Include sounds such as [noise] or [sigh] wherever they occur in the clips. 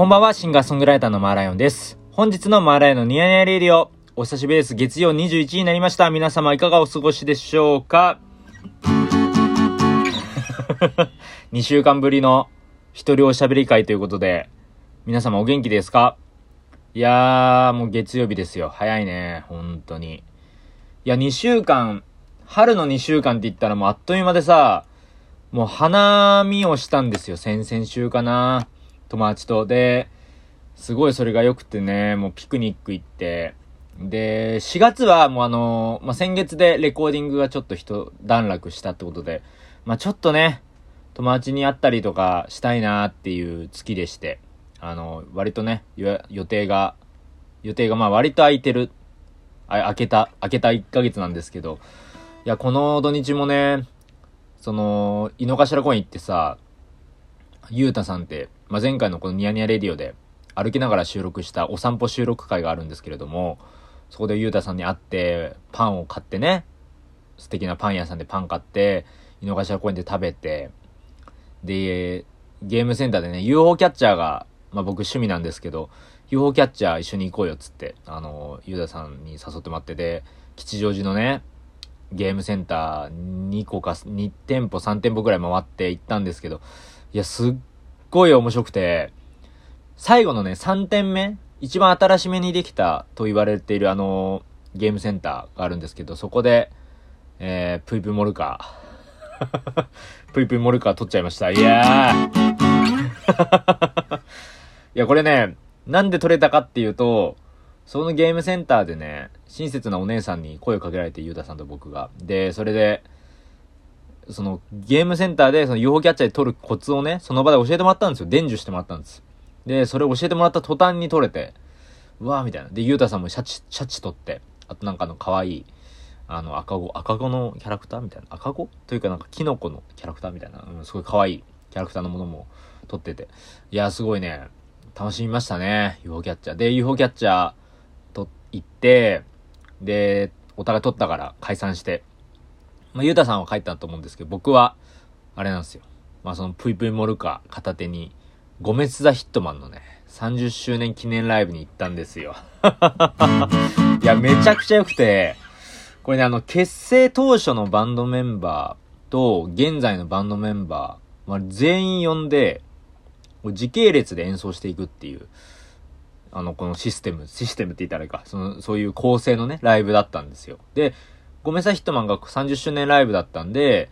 こんばんは、シンガーソングライターのマーライオンです。本日のマーライオンのニヤニヤレディオ、お久しぶりです。月曜21時になりました。皆様いかがお過ごしでしょうか？[laughs] 2週間ぶりの一人おしゃべり会ということで、皆様お元気ですか？いやー、もう月曜日ですよ。早いね。本当に。いや、2週間、春の2週間って言ったらもうあっという間でさ、もう花見をしたんですよ。先々週かな。友達と。で、すごいそれが良くてね、もうピクニック行って、で、4月はもうあの、まあ、先月でレコーディングがちょっと一段落したってことで、まあ、ちょっとね、友達に会ったりとかしたいなっていう月でして、あの、割とね、予定が、予定がまあ割と空いてる、あ、開けた、開けた1ヶ月なんですけど、いや、この土日もね、その、井の頭公園行ってさ、ゆうたさんって、まあ、前回のこのニヤニヤレディオで歩きながら収録したお散歩収録会があるんですけれども、そこでゆうたさんに会って、パンを買ってね、素敵なパン屋さんでパン買って、井の頭公園で食べて、で、ゲームセンターでね、UFO キャッチャーが、まあ、僕趣味なんですけど、UFO キャッチャー一緒に行こうよっつって、あの、ゆうたさんに誘ってもらってで、吉祥寺のね、ゲームセンター2個か、2店舗3店舗ぐらい回って行ったんですけど、いや、すっごい面白くて、最後のね、3点目一番新しめにできたと言われているあの、ゲームセンターがあるんですけど、そこで、えー、プイプイモルカー。[laughs] プイプイモルカー取っちゃいました。いやー [laughs] いや、これね、なんで取れたかっていうと、そのゲームセンターでね、親切なお姉さんに声をかけられて、ゆうたさんと僕が。で、それで、そのゲームセンターでその UFO キャッチャーで撮るコツをね、その場で教えてもらったんですよ。伝授してもらったんです。で、それを教えてもらった途端に撮れて、うわーみたいな。で、ゆうたさんもシャチ、シャチ撮って、あとなんかの可愛い、あの赤子、赤子のキャラクターみたいな。赤子？というかなんかキノコのキャラクターみたいな。うん、すごい可愛いキャラクターのものも撮ってて。いや、すごいね、楽しみましたね。UFO キャッチャー。で、UFO キャッチャーと行って、で、お互い撮ったから解散して、まあ、ゆうたさんは帰ったと思うんですけど、僕は、あれなんですよ。まあ、その、ぷいぷいモルカ片手に、ゴメツザヒットマンのね、30周年記念ライブに行ったんですよ。[laughs] いや、めちゃくちゃ良くて、これね、あの、結成当初のバンドメンバーと、現在のバンドメンバー、まあ、全員呼んで、時系列で演奏していくっていう、あの、このシステム、システムって言ったらいいか、その、そういう構成のね、ライブだったんですよ。で、ごめんさいヒットマンが30周年ライブだったんで、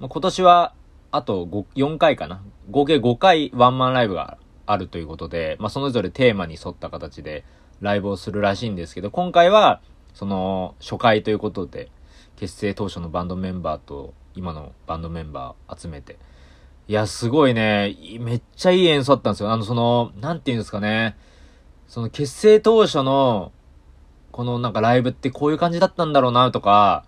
まあ、今年はあと5 4回かな。合計5回ワンマンライブがあるということで、まあ、それぞれテーマに沿った形でライブをするらしいんですけど、今回は、その、初回ということで、結成当初のバンドメンバーと今のバンドメンバー集めて、いや、すごいね、めっちゃいい演奏だったんですよ。あの、その、なんて言うんですかね、その結成当初のこのなんかライブってこういう感じだったんだろうなとか、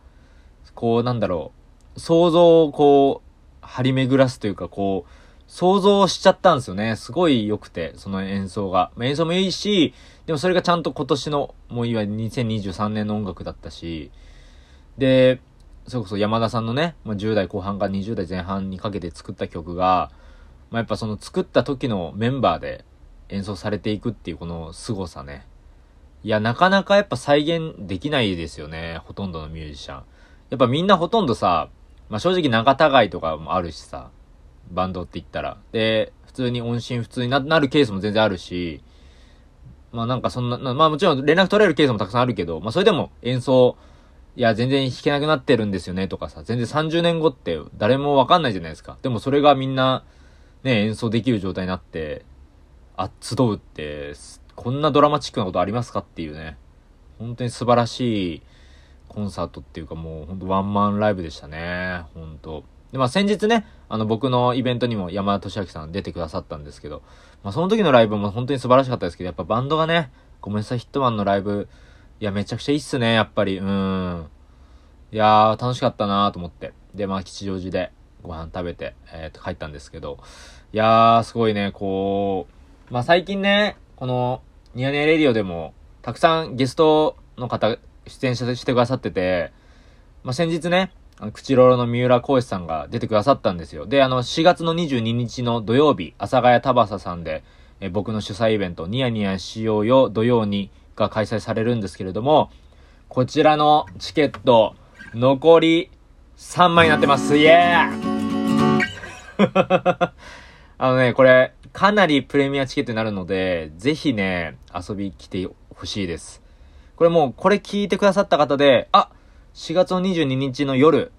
こうなんだろう、想像をこう、張り巡らすというか、こう、想像しちゃったんですよね。すごい良くて、その演奏が。演奏もいいし、でもそれがちゃんと今年の、もういわゆる2023年の音楽だったし、で、それこそ山田さんのね、まあ、10代後半から20代前半にかけて作った曲が、まあ、やっぱその作った時のメンバーで演奏されていくっていうこの凄さね。いや、なかなかやっぱ再現できないですよね。ほとんどのミュージシャン。やっぱみんなほとんどさ、まあ、正直仲違いとかもあるしさ、バンドって言ったら。で、普通に音信不通になるケースも全然あるし、まあなんかそんな、まあもちろん連絡取れるケースもたくさんあるけど、まあそれでも演奏、いや全然弾けなくなってるんですよねとかさ、全然30年後って誰もわかんないじゃないですか。でもそれがみんな、ね、演奏できる状態になって、あ、集うって、こんなドラマチックなことありますかっていうね。本当に素晴らしいコンサートっていうかもう本当ワンマンライブでしたね。本当で、まあ先日ね、あの僕のイベントにも山田俊明さん出てくださったんですけど、まあその時のライブも本当に素晴らしかったですけど、やっぱバンドがね、ごめんなさい、ヒットマンのライブ、いや、めちゃくちゃいいっすね、やっぱり。うん。いやー、楽しかったなーと思って。で、まあ吉祥寺でご飯食べて、えー、と帰ったんですけど、いやー、すごいね、こう、まあ最近ね、この、ニヤネレディオでも、たくさんゲストの方、出演してくださってて、まあ、先日ね、あの、口ロロの三浦浩志さんが出てくださったんですよ。で、あの、4月の22日の土曜日、阿佐ヶ谷田バサさんでえ僕の主催イベント、ニヤニヤしようよ土曜にが開催されるんですけれども、こちらのチケット、残り3枚になってます。イエー [laughs] あのね、これ、かなりプレミアチケットになるので、ぜひね、遊び来てほしいです。これもう、これ聞いてくださった方で、あ、4月の22日の夜、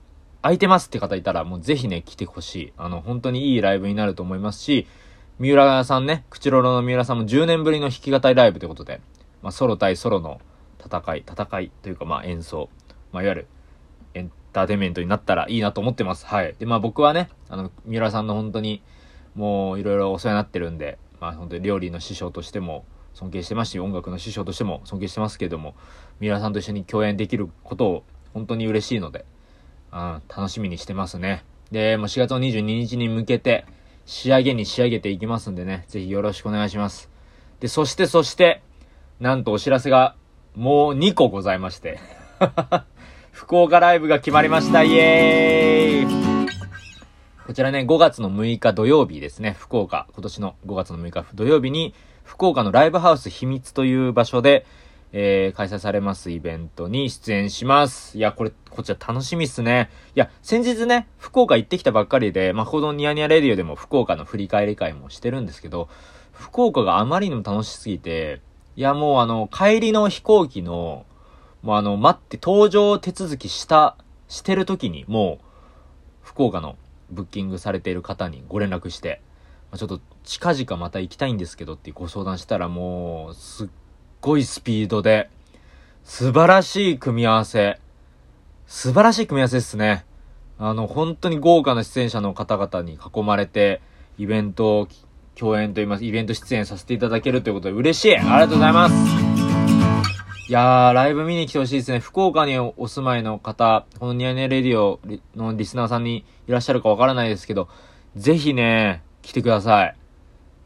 空いてますって方いたら、もうぜひね、来てほしい。あの、本当にいいライブになると思いますし、三浦さんね、口ロロの三浦さんも10年ぶりの弾き語りライブということで、まあ、ソロ対ソロの戦い、戦いというか、まあ、演奏、まあ、いわゆる、エンターテイメントになったらいいなと思ってます。はい。で、まあ、僕はね、あの、三浦さんの本当に、もう、いろいろお世話になってるんで、まあ、本当に料理の師匠としても、尊敬してますし、音楽の師匠としても尊敬してますけども、三浦さんと一緒に共演できることを本当に嬉しいので、うん、楽しみにしてますね。で、もう4月の22日に向けて、仕上げに仕上げていきますんでね、ぜひよろしくお願いします。で、そしてそして、なんとお知らせがもう2個ございまして [laughs] 福岡ライブが決まりました。イエーイこちらね、5月の6日土曜日ですね、福岡、今年の5月の6日土曜日に、福岡のライブハウス秘密という場所で、えー、開催されますイベントに出演します。いや、これ、こちら楽しみっすね。いや、先日ね、福岡行ってきたばっかりで、まあ、このニヤニヤレディオでも福岡の振り返り会もしてるんですけど、福岡があまりにも楽しすぎて、いや、もうあの、帰りの飛行機の、もうあの、待って搭乗手続きした、してる時に、もう、福岡のブッキングされている方にご連絡して、ま、ちょっと近々また行きたいんですけどってご相談したらもう、すっごいスピードで、素晴らしい組み合わせ。素晴らしい組み合わせですね。あの、本当に豪華な出演者の方々に囲まれて、イベント、共演といいます、イベント出演させていただけるということで嬉しいありがとうございますいやー、ライブ見に来てほしいですね。福岡にお住まいの方、このニヤニヤレディオのリスナーさんにいらっしゃるかわからないですけど、ぜひね、来てください。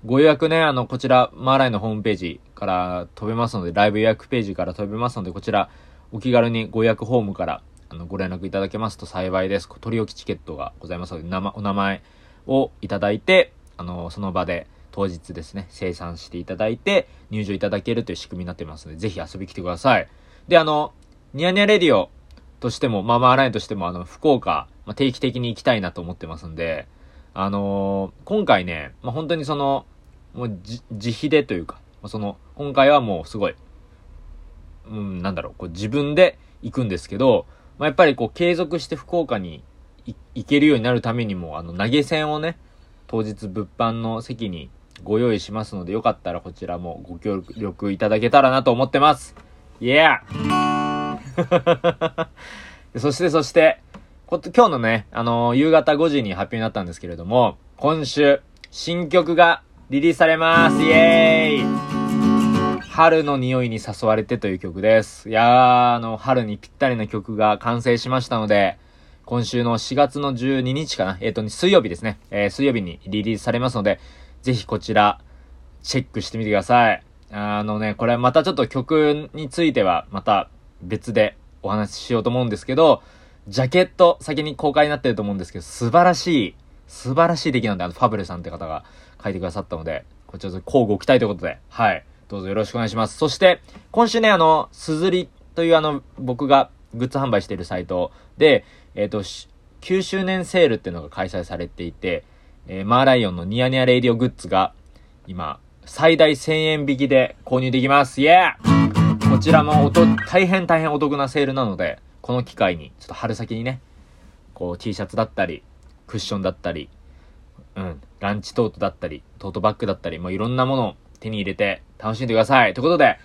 ご予約ね、あの、こちら、マーライのホームページから飛べますので、ライブ予約ページから飛べますので、こちら、お気軽にご予約ホームから、あの、ご連絡いただけますと幸いです。取り置きチケットがございますので、お名前をいただいて、あの、その場で、当日ですね、生産していただいて、入場いただけるという仕組みになってますので、ぜひ遊び来てください。で、あの、ニヤニヤレディオとしても、ママアラインとしても、あの、福岡、まあ、定期的に行きたいなと思ってますんで、あのー、今回ね、まあ、本当にその、もう自費でというか、その、今回はもうすごい、うん、なんだろう、こう自分で行くんですけど、まあ、やっぱりこう継続して福岡に行けるようになるためにも、あの、投げ銭をね、当日物販の席にご用意しますので、よかったらこちらもご協力いただけたらなと思ってます。イエーそしてそして、今日のね、あのー、夕方5時に発表になったんですけれども、今週、新曲がリリースされますイエーイ春の匂いに誘われてという曲です。いやー、あの、春にぴったりな曲が完成しましたので、今週の4月の12日かな？えっ、ー、と、水曜日ですね。えー、水曜日にリリースされますので、ぜひこちら、チェックしてみてください。あのね、これまたちょっと曲については、また別でお話ししようと思うんですけど、ジャケット、先に公開になってると思うんですけど、素晴らしい、素晴らしい出来なんで、あの、ファブレさんって方が書いてくださったので、こちら交互期待ということで、はい。どうぞよろしくお願いします。そして、今週ね、あの、すずりというあの、僕がグッズ販売しているサイトで、えっ、ー、と、9周年セールっていうのが開催されていて、えー、マーライオンのニヤニヤレイディオグッズが、今、最大1000円引きで購入できます。イェーこちらもおと、大変大変お得なセールなので、この機会に、ちょっと春先にね、こう T シャツだったり、クッションだったり、うん、ランチトートだったり、トートバッグだったり、もういろんなものを手に入れて楽しんでください。ということで、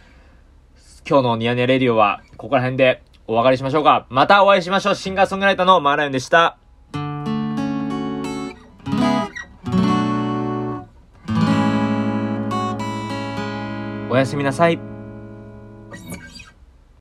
今日のニヤニヤレディオは、ここら辺でお別れしましょうか。またお会いしましょう。シンガーソングライターのマーライオンでした。やすみなさい。